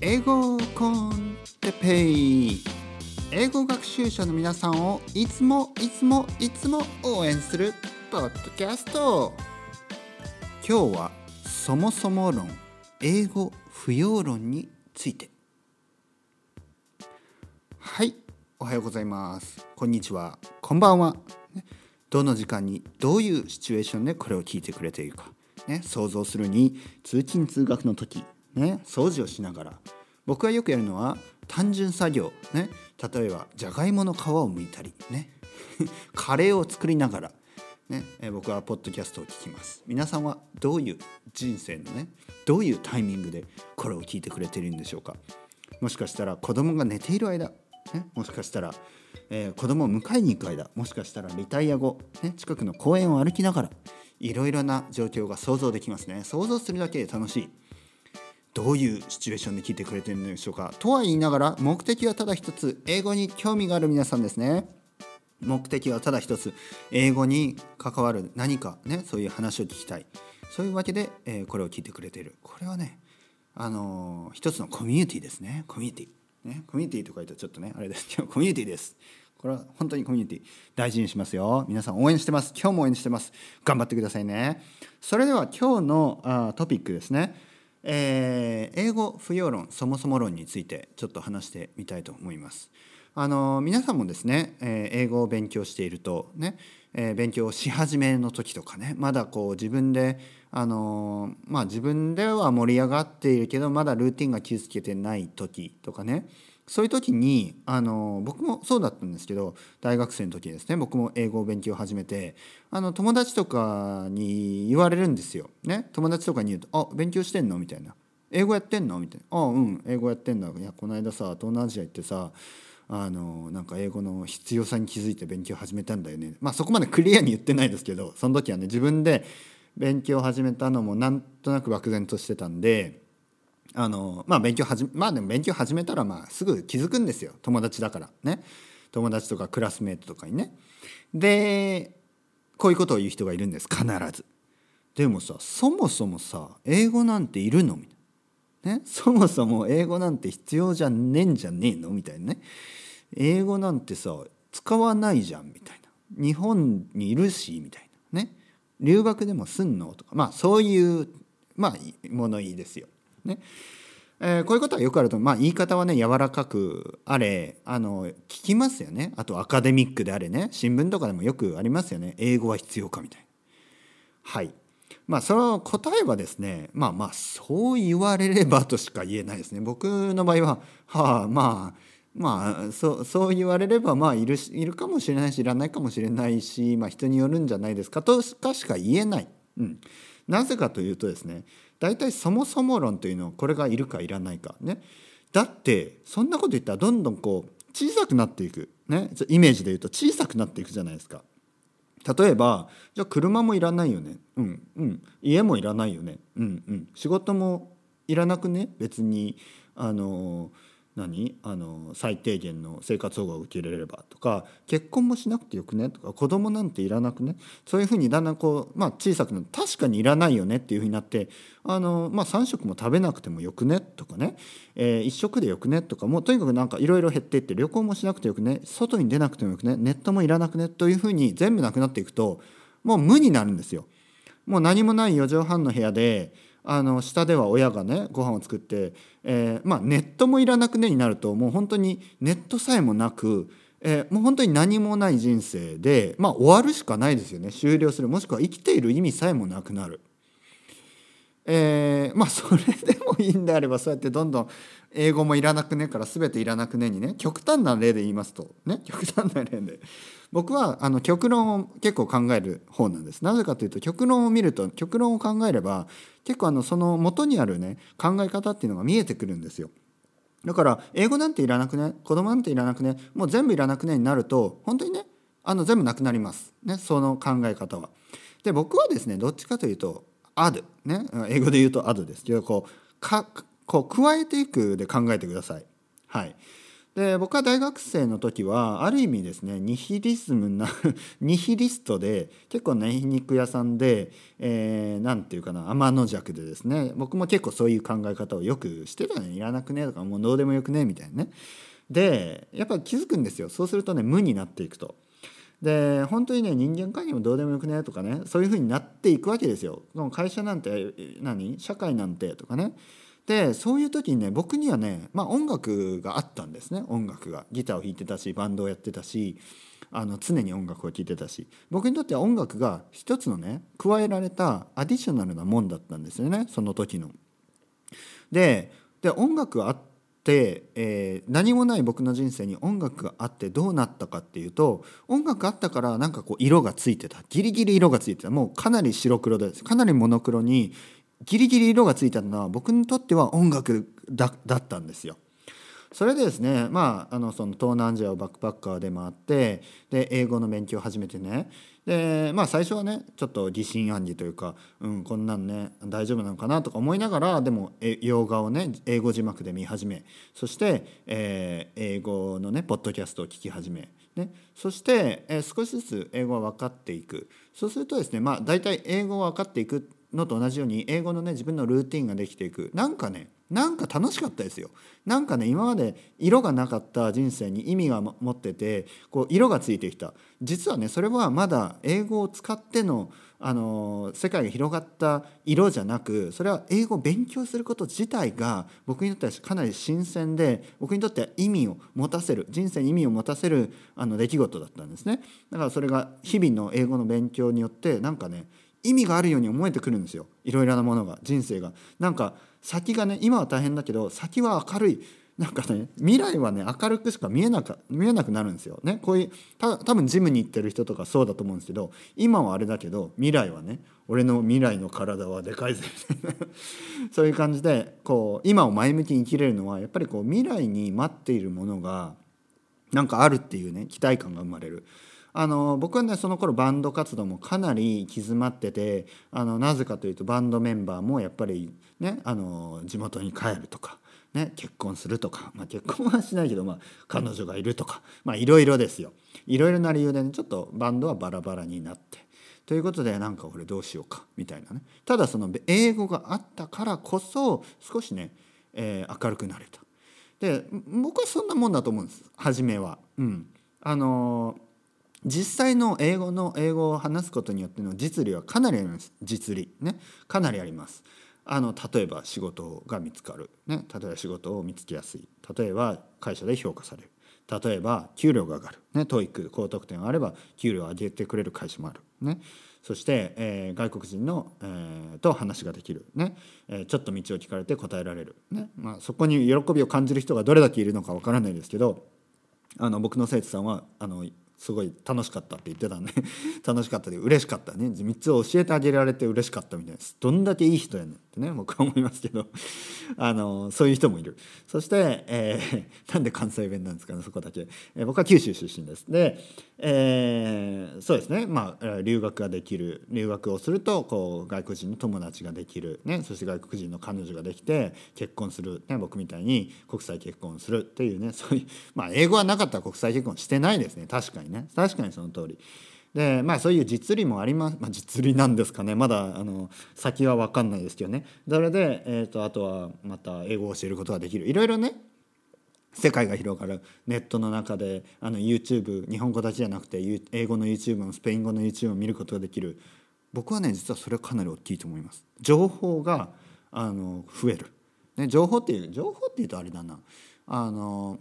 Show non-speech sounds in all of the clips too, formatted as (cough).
英語コンテペイ。英語学習者の皆さんをいつもいつもいつも応援するポッドキャスト。今日はそもそも論英語不要論について。はいおはようございます。こんにちは。こんばんは。どの時間にどういうシチュエーションでこれを聞いてくれているか、ね、想像するに通勤通学の時、ね、掃除をしながら。僕がよくやるのは単純作業、ね、例えばじゃがいもの皮を剥いたり、ね、(laughs) カレーを作りながら、ね、僕はポッドキャストを聞きます。皆さんはどういう人生のねどういうタイミングでこれを聞いてくれているんでしょうか。もしかしたら子供が寝ている間、ね、もしかしたら、えー、子供を迎えに行く間。もしかしたらリタイア後、ね、近くの公園を歩きながら。いろいろな状況が想像できますね。想像するだけで楽しい。どういうシチュエーションで聞いてくれてるんでしょうか？とは言いながら目的はただ一つ。英語に興味がある皆さんですね。目的はただ一つ。英語に関わる何かねそういう話を聞きたい。そういうわけで、えー、これを聞いてくれている。これはねあのー、一つのコミュニティですね。コミュニティ。ねコミュニティとか言うとちょっとねあれですけど (laughs) コミュニティです。これは本当にコミュニティ。大事にしますよ。皆さん応援してます。今日も応援してます。頑張ってくださいね。それでは今日のあトピックですね。えー、英語不要論そもそも論についてちょっと話してみたいと思います。あの皆さんもですね、えー、英語を勉強しているとね、えー、勉強し始めの時とかねまだこう自分であのまあ自分では盛り上がっているけどまだルーティンが築けてない時とかねそういう時にあの僕もそうだったんですけど大学生の時ですね僕も英語を勉強を始めてあの友達とかに言われるんですよ。ね、友達とかに言うと「あ勉強してんの?」みたいな「英語やってんの?」みたいな「あうん英語やってんだ」いやこの間さ東南アジア行ってさあのなんか英語の必要さに気づいて勉強始めたんだよねまあそこまでクリアに言ってないですけどその時はね自分で勉強を始めたのもなんとなく漠然としてたんであのまあ勉強はじまあでも勉強始めたらまあすぐ気づくんですよ。友達だから。ね。友達とかクラスメートとかにね。でこういうことを言う人がいるんです。必ず。でもさそもそもさ英語なんているの？みたいな、ね、そもそも英語なんて必要じゃねえんじゃねえの？みたいなね。英語なんてさ使わないじゃん。みたいな。日本にいるし？みたいな。ね。留学でもすんの？とか。まあそういうまあ物言いですよ。ね。えー、こういうことはよくあると、まあ、言い方はね柔らかくあれあの聞きますよねあとアカデミックであれね新聞とかでもよくありますよね英語は必要かみたいな。はいまあその答えはですねまあまあそう言われればとしか言えないですね僕の場合ははあまあまあそそう言われればまあいるいるかもしれないしいらないかもしれないし、まあ、人によるんじゃないですかとしかしか言えない。うん、なぜかというとですね大体そもそも論というのはこれがいるかいらないかね。だってそんなこと言ったらどんどんこう小さくなっていく。ね。イメージで言うと小さくなっていくじゃないですか。例えばじゃあ車もいらないよね。うんうん。家もいらないよね。うんうん。仕事もいらなくね？別にあのー何？あの最低限の生活保護を受け入れればとか結婚もしなくてよくね？とか子供なんていらなくね？そういうふうにだんだんこう、まあ、小さくなって確かにいらないよねっていうふうになってあの、まあ、3食も食べなくてもよくね？とかね、えー、1食でよくね？とかもうとにかくなんかいろいろ減っていって旅行もしなくてよくね？外に出なくてもよくね？ネットもいらなくね？というふうに全部なくなっていくともう無になるんですよ。もう何もない4畳半の部屋であの下では親がねご飯を作って、えー、まあ、ネットもいらなくねになるともう本当にネットさえもなく、えー、もう本当に何もない人生で、まあ、終わるしかないですよね終了するもしくは生きている意味さえもなくなる。えー、まあそれでもいいんであればそうやってどんどん英語もいらなくねから全ていらなくねにね極端な例で言いますとね (laughs) 極端な例で。僕はあの極論を結構考える方なんです。なぜかというと極論を見ると極論を考えれば結構あのその元にあるね考え方っていうのが見えてくるんですよ。だから英語なんていらなくね子供なんていらなくねもう全部いらなくねになると本当にねあの全部なくなります。ねその考え方は。で僕はですねどっちかというと ad ね英語で言うと ad です。けどこうかこう加えていくで考えてください。はい。で僕は大学生の時はある意味ですねニヒリズムな (laughs) ニヒリストで結構ね皮肉屋さんで何、えー、て言うかな天の弱でですね僕も結構そういう考え方をよくしてたねいらなくねとかもうどうでもよくねみたいなね。でやっぱり気づくんですよ。そうするとね無になっていくと。で本当にね人間関係もどうでもよくねとかねそういうふうになっていくわけですよ。会社なんて何？社会なんてとかね。でそういう時にね僕にはね、まあ、音楽があったんですね。音楽が。ギターを弾いてたしバンドをやってたしあの常に音楽を聴いてたし。僕にとっては音楽が一つのね加えられたアディショナルなもんだったんですよねその時の。でで音楽があって、えー、何もない僕の人生に音楽があってどうなったかっていうと音楽あったからなんかこう色がついてた。ギリギリ色がついてた。もうかなり白黒です。かなりモノクロにギリギリ色がついたのは僕にとっては音楽だったんですよ。それでですねまああのその東南アジアをバックパッカーで回ってで英語の勉強を始めてね。でまあ最初はねちょっと疑心暗鬼というか、うん、こんなんね大丈夫なのかなとか思いながらでも洋画をね英語字幕で見始め。そして、えー、英語のねポッドキャストを聞き始め、ね、そして、えー、少しずつ英語は分かっていく。そうするとですねまあ大体英語は分かっていくのと同じように英語のね自分のルーティンができていく。なんかねなんか楽しかったですよ。なんかね今まで色がなかった人生に意味が持っててこう色がついてきた。実はねそれはまだ英語を使ってのあの世界が広がった色じゃなくそれは英語を勉強すること自体が僕にとってはかなり新鮮で僕にとっては意味を持たせる人生に意味を持たせるあの出来事だったんですね。だからそれが日々の英語の勉強によってなんかね意味があるように思えてくるんですよ。いろいろなものが人生が。なんか先がね今は大変だけど先は明るい。なんかね未来はね明るくしか見えなか見えなくなるんですよ。ねこういうた多分ジムに行ってる人とかそうだと思うんですけど今はあれだけど未来はね俺の未来の体はでかいぜ。(laughs) そういう感じでこう今を前向きに生きれるのはやっぱりこう未来に待っているものがなんかあるっていうね期待感が生まれる。あの僕はねその頃バンド活動もかなり行き詰まっててあのなぜかというとバンドメンバーもやっぱりねあの地元に帰るとか。ね、結婚するとか、まあ、結婚はしないけど、まあ、彼女がいるとかいろいろですよいろいろな理由でねちょっとバンドはバラバラになってということでなんか俺どうしようかみたいなねただその英語があったからこそ少しね、えー、明るくなれたで僕はそんなもんだと思うんです初めは。うん、あのー実際の英語の英語を話すことによっての実利はかなりあります。実利。ね。かなりあります。あの例えば仕事が見つかる、ね、例えば仕事を見つけやすい。例えば会社で評価される。例えば給料が上がる、ね、 TOEIC 高得点があれば給料を上げてくれる会社もある、ね、そして、えー、外国人の、えー、と話ができる、ね。えー、ちょっと道を聞かれて答えられる、ね。まあ、そこに喜びを感じる人がどれだけいるのかわからないですけどあの僕の生徒さんはあのすごい楽しかったって言ってたね (laughs) 楽しかったで嬉しかったね。3つを教えてあげられて嬉しかったみたいですどんだけいい人やねんってね僕は思いますけど。(laughs) あのそういう人もいる。そして、えー、(laughs) なんで関西弁なんですかねそこだけ、えー、僕は九州出身です。で、えー、そうですね。まあ留学ができる。留学をするとこう外国人の友達ができる、ね、そして外国人の彼女ができて結婚する、ね、僕みたいに国際結婚するっていうねそういうまあ英語はなかったら国際結婚してないですね。確かにね。確かにその通り。でまあそういう実利もあります、まあ、実利なんですかね。まだあの先は分かんないですけどね。それで、えーと、あとはまた英語を教えることができる。いろいろね世界が広がる。ネットの中であの YouTube 日本語だけじゃなくて英語の YouTube もスペイン語の YouTube を見ることができる。僕はね実はそれはかなり大きいと思います。情報があの増える、ね、情報っていう情報っていうとあれだな。あの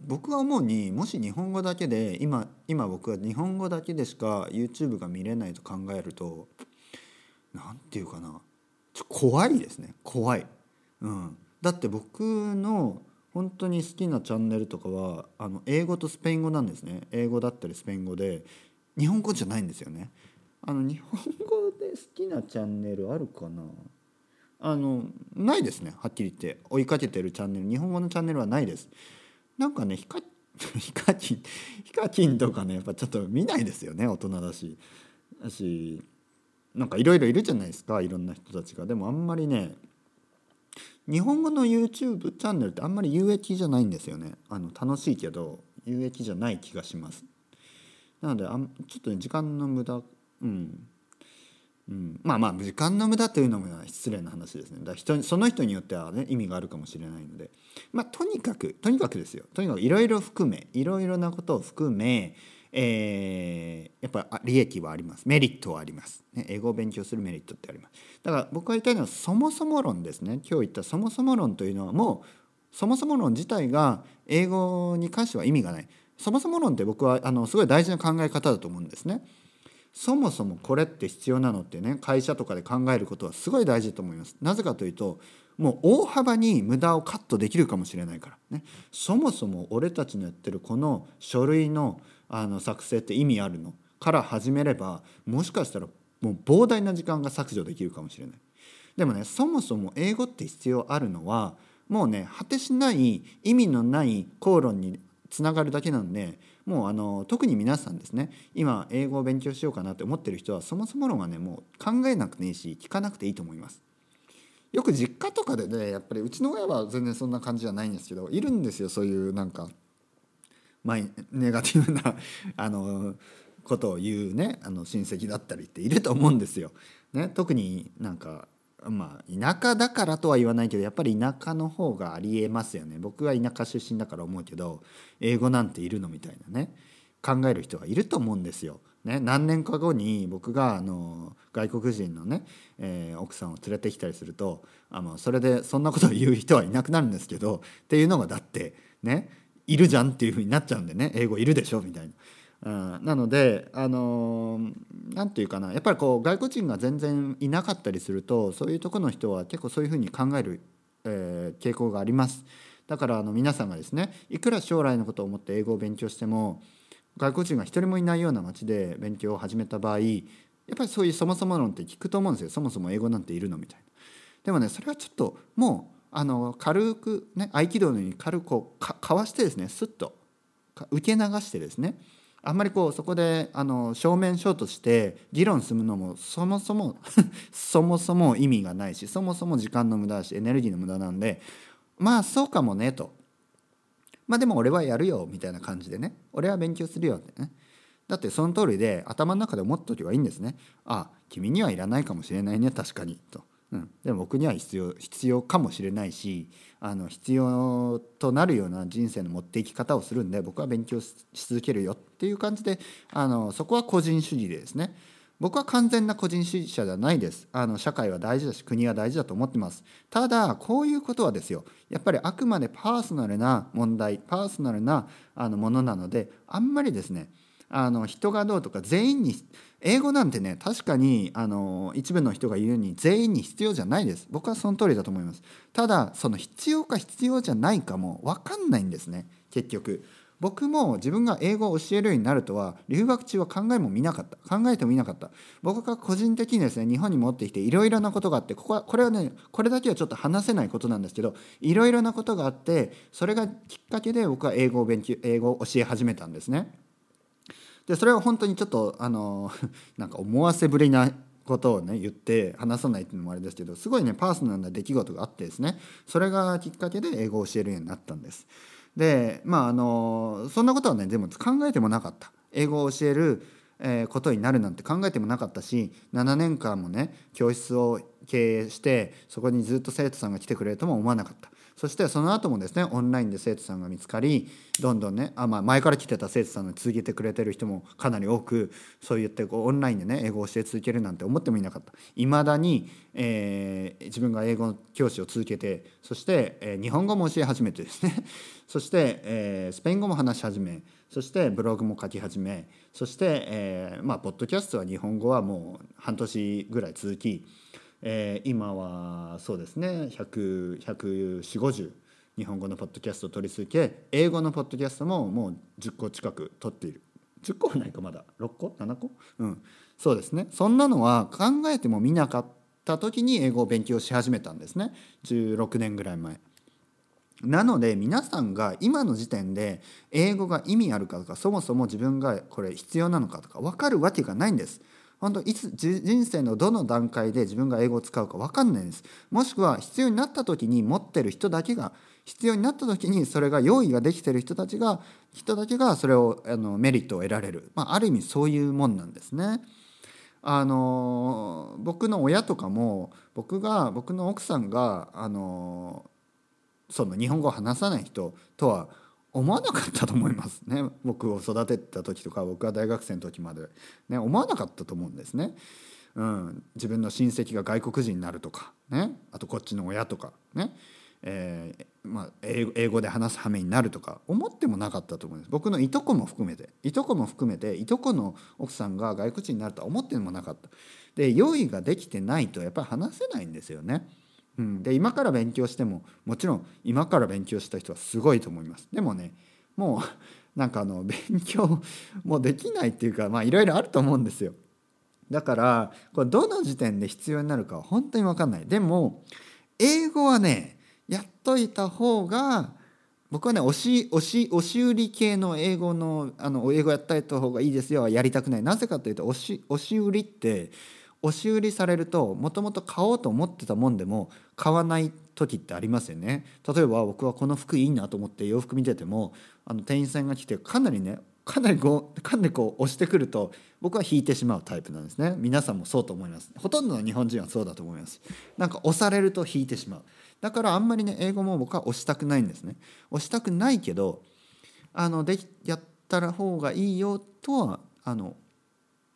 僕が思うにもし日本語だけで今今僕は日本語だけでしか YouTube が見れないと考えると何て言うかな。ちょ怖いですね。怖い、うん、だって僕の本当に好きなチャンネルとかはあの英語とスペイン語なんですね。英語だったりスペイン語で日本語じゃないんですよね。あの日本語で好きなチャンネルあるかな。あのないですね。はっきり言って。追いかけてるチャンネル。日本語のチャンネルはないです。なんかねヒカ (laughs) ヒカキンヒカキンとかねやっぱちょっと見ないですよね大人だし。だしなんかいろいろいるじゃないですかいろんな人たちが。でもあんまりね日本語の YouTube チャンネルってあんまり有益じゃないんですよね。あの楽しいけど有益じゃない気がします。なのであちょっとね時間の無駄うん。うん、まあまあ時間の無駄というのも失礼な話ですね。だ人その人によってはね意味があるかもしれないので。まあとにかくとにかくですよ。とにかくいろいろ含めいろいろなことを含めえー、やっぱり利益はあります。メリットはあります、ね、英語を勉強するメリットってあります。だから僕が言いたいのはそもそも論ですね。今日言ったそもそも論というのはもうそもそも論自体が英語に関しては意味がない。そもそも論って僕はあのすごい大事な考え方だと思うんですね。そもそもこれって必要なのってね会社とかで考えることはすごい大事だと思います。なぜかというともう大幅に無駄をカットできるかもしれないからねそもそも俺たちのやってるこの書類のあの作成って意味あるの？から始めればもしかしたらもう膨大な時間が削除できるかもしれない。でもねそもそも英語って必要あるのはもうね果てしない意味のない口論につながるだけなのでもうあの特に皆さんですね今英語を勉強しようかなって思ってる人はそもそも論はねもう考えなくていいし聞かなくていいと思います。よく実家とかでねやっぱりうちの親は全然そんな感じじゃないんですけどいるんですよそういうなんか、まあ、ネガティブな (laughs) あのことを言うねあの親戚だったりっていると思うんですよ。ね、特になんかまあ田舎だからとは言わないけどやっぱり田舎の方がありえますよね僕は田舎出身だから思うけど英語なんているのみたいなね考える人がいると思うんですよ。ね、何年か後に僕があの外国人のね、えー、奥さんを連れてきたりするとあのそれでそんなことを言う人はいなくなるんですけどっていうのがだってねいるじゃんっていうふうになっちゃうんでね英語いるでしょみたいな。うん、なのであの何、て言うかなやっぱりこう外国人が全然いなかったりするとそういうとこの人は結構そういうふうに考える、えー、傾向があります。だからあの皆さんがですねいくら将来のことを思って英語を勉強しても外国人が一人もいないような街で勉強を始めた場合やっぱりそういうそもそも論って聞くと思うんですよそもそも英語なんているのみたいな。でもねそれはちょっともうあの軽くね合気道のように軽くこうかかわしてですねスッと受け流してですねあんまりこうそこであの正面衝突して議論するのもそもそも (laughs) そもそも意味がないしそもそも時間の無駄だしエネルギーの無駄なんでまあそうかもねと。まあでも俺はやるよみたいな感じでね。俺は勉強するよってね。だってその通りで頭の中で思っとけばいいんですね。ああ君にはいらないかもしれないね確かに。と。うん、でも僕には必要必要かもしれないしあの必要となるような人生の持っていき方をするんで僕は勉強し続けるよっていう感じであのそこは個人主義でですね。僕は完全な個人主義者じゃないです。あの社会は大事だし国は大事だと思ってます。ただこういうことはですよ。やっぱりあくまでパーソナルな問題パーソナルなあのものなのであんまりですねあの人がどうとか全員に英語なんてね確かにあの一部の人が言うに全員に必要じゃないです。僕はその通りだと思います。ただその必要か必要じゃないかも分かんないんですね。結局。僕も自分が英語を教えるようになるとは留学中は考えも見なかった。考えてもみなかった。僕が個人的にですね日本に持ってきていろいろなことがあってここはこれはねこれだけはちょっと話せないことなんですけどいろいろなことがあってそれがきっかけで僕は英語を勉強英語を教え始めたんですね。でそれは本当にちょっとあの (laughs) なんか思わせぶりなことをね言って話さないっていうのもあれですけどすごいねパーソナルな出来事があってですねそれがきっかけで英語を教えるようになったんです。でまああのそんなことはねでも考えてもなかった。英語を教えるえことになるなんて考えてもなかったし7年間もね教室を経営してそこにずっと生徒さんが来てくれるとも思わなかったそしてその後もですねオンラインで生徒さんが見つかりどんどんねあ、まあ、前から来てた生徒さんが続けてくれてる人もかなり多くそう言ってこうオンラインでね英語を教え続けるなんて思ってもいなかった。いまだに、えー、自分が英語の教師を続けてそして、えー、日本語も教え始めてですね。(laughs) そして、えー、スペイン語も話し始めそしてブログも書き始めそして、えー、まあポッドキャストは日本語はもう半年ぐらい続きえー、今はそうですね10014050日本語のポッドキャストを取り続け英語のポッドキャストももう10個近く取っている。10個はないかまだ。6個？7個？うん。そうですね。そんなのは考えてもみなかった時に英語を勉強し始めたんですね。16年ぐらい前。なので皆さんが今の時点で英語が意味あるかとかそもそも自分がこれ必要なのかとか分かるわけがないんです。本当いつ人生のどの段階で自分が英語を使うか分かんないですもしくは必要になった時に持ってる人だけが必要になった時にそれが用意ができてる人たちが人だけがそれをあのメリットを得られる、まあ、ある意味そういうもんなんですね。あの僕の親とかも僕が僕の奥さんがあのその日本語を話さない人とは思わなかったと思いますね。僕を育てた時とか僕が大学生の時まで、ね、思わなかったと思うんですね。うん、自分の親戚が外国人になるとか、ね、あとこっちの親とかね、えーまあ、英語で話す羽目になるとか思ってもなかったと思います。僕のいとこも含めて。いとこも含めていとこの奥さんが外国人になるとは思ってもなかった。で用意ができてないとやっぱり話せないんですよね。うん、で今から勉強してももちろん今から勉強した人はすごいと思います。でもねもう (laughs) なんかあの勉強もできないっていうかまあいろいろあると思うんですよ。だからこれどの時点で必要になるかは本当に分かんない。でも英語はねやっといた方が僕はね押し押し押し売り系の英語のあの英語やった方がいいですよはやりたくない。なぜかというと押し押し売りって押し売りされるともともと買おうと思ってたもんでも買わない時ってありますよね。例えば僕はこの服いいなと思って洋服見ててもあの店員さんが来てかなりねかなりこうかなりこう押してくると僕は引いてしまうタイプなんですね。皆さんもそうと思います。ほとんどの日本人はそうだと思います。なんか押されると引いてしまう。だからあんまりね英語も僕は押したくないんですね。押したくないけどあのでやったら方がいいよとはあの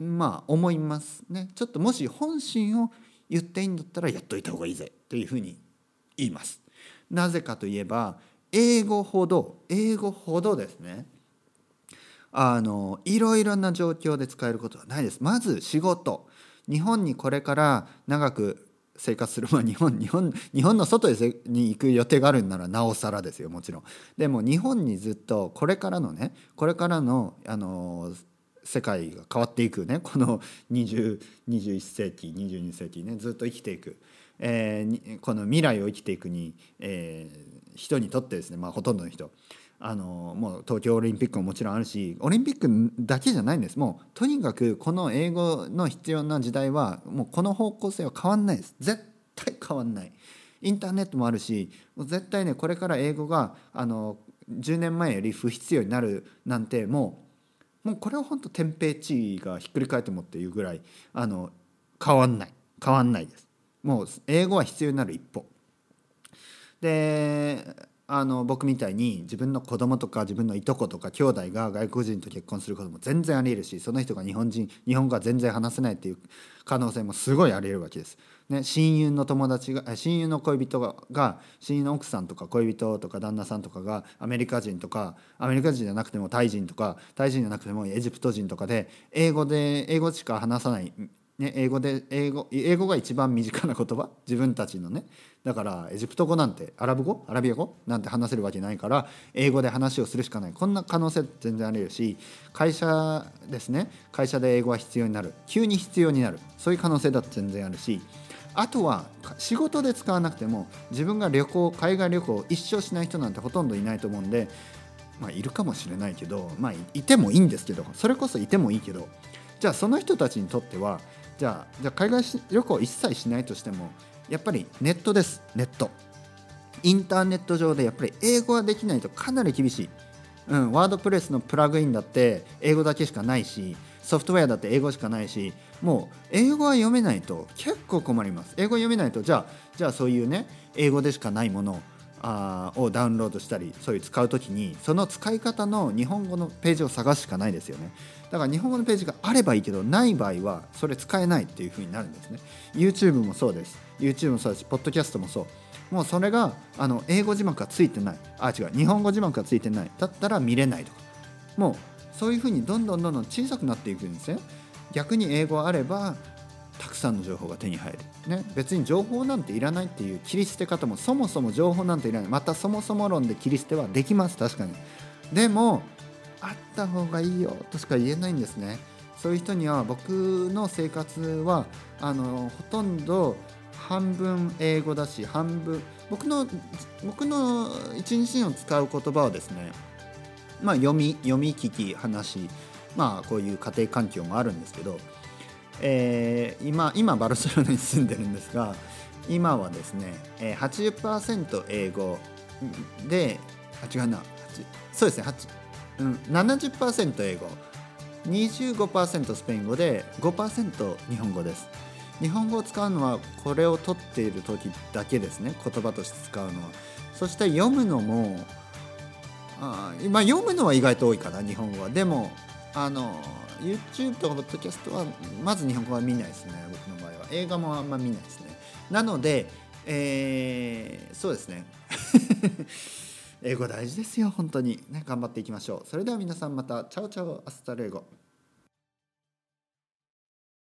まあ思いますね。ちょっともし本心を言っていいんだったらやっといた方がいいぜというふうに言います。なぜかといえば英語ほど英語ほどですね。あのいろいろな状況で使えることはないです。まず仕事。日本にこれから長く生活する、まあ、日本日本日本の外に行く予定があるんならなおさらですよもちろん。でも日本にずっとこれからのねこれからのあの世界が変わっていくね。この20 21世紀22世紀ね。ずっと生きていく、えー、この未来を生きていくに、えー、人にとってですね、まあ、ほとんどの人。あのもう東京オリンピックももちろんあるしオリンピックだけじゃないんです。もうとにかくこの英語の必要な時代はもうこの方向性は変わんないです。絶対変わんない。インターネットもあるし絶対ねこれから英語があの10年前より不必要になるなんてもうもうこれは本当天平地位がひっくり返ってもっていうぐらいあの変わんない。変わんないです。もう英語は必要になる一方。であの僕みたいに自分の子供とか自分のいとことか兄弟が外国人と結婚することも全然ありえるしその人が日本人日本語が全然話せないっていう可能性もすごいありえるわけです。ね、親友の友達が親友の恋人が親友の奥さんとか恋人とか旦那さんとかがアメリカ人とかアメリカ人じゃなくてもタイ人とかタイ人じゃなくてもエジプト人とかで英語で英語しか話さないね、英語で英語英語が一番身近な言葉？自分たちのね。だからエジプト語なんてアラブ語？アラビア語？なんて話せるわけないから英語で話をするしかない。こんな可能性全然ありるし会社ですね。会社で英語は必要になる。急に必要になる。そういう可能性だって全然あるし。あとは仕事で使わなくても自分が旅行海外旅行一生しない人なんてほとんどいないと思うんでまあいるかもしれないけどまあいてもいいんですけどそれこそいてもいいけどじゃあその人たちにとってはじゃあじゃあ海外旅行一切しないとしてもやっぱりネットです。ネット。インターネット上でやっぱり英語ができないとかなり厳しい、うん、ワードプレスのプラグインだって英語だけしかないしソフトウェアだって英語しかないしもう英語は読めないと結構困ります。英語読めないとじゃあじゃあそういうね英語でしかないものあをダウンロードしたりそういう使う時にその使い方の日本語のページを探すしかないですよね。だから日本語のページがあればいいけどない場合はそれ使えないっていう風になるんですね。YouTube もそうです。YouTube もそうですポッドキャストもそう。もうそれがあの英語字幕がついてない。あ違う日本語字幕がついてない。だったら見れないとか。もうそういう風にどんどんどんどん小さくなっていくんですね。逆に英語あればたくさんの情報が手に入る、ね、別に情報なんていらないっていう切り捨て方もそもそも情報なんていらない。またそもそも論で切り捨てはできます。確かに。でもあった方がいいよとしか言えないんですね。そういう人には僕の生活はあのほとんど半分英語だし半分僕の僕の一日を使う言葉はですねまあ読み読み聞き話まあこういう家庭環境もあるんですけどえー今 (laughs) 今バルセロナに住んでるんですが今はですね、えー、80%英語であ違うなそうですね8、うん、70%英語25%スペイン語で5%日本語です。日本語を使うのはこれを取っている時だけですね言葉として使うのは。そして読むのもあまあ読むのは意外と多いかな日本語は。でもあの YouTube とかポッドキャストはまず日本語は見ないですね僕の場合は。映画もあんま見ないですね。なのでえーそうですね。(laughs) 英語大事ですよ本当に。ね頑張っていきましょう。それでは皆さんまた。 Chao chao hasta luego。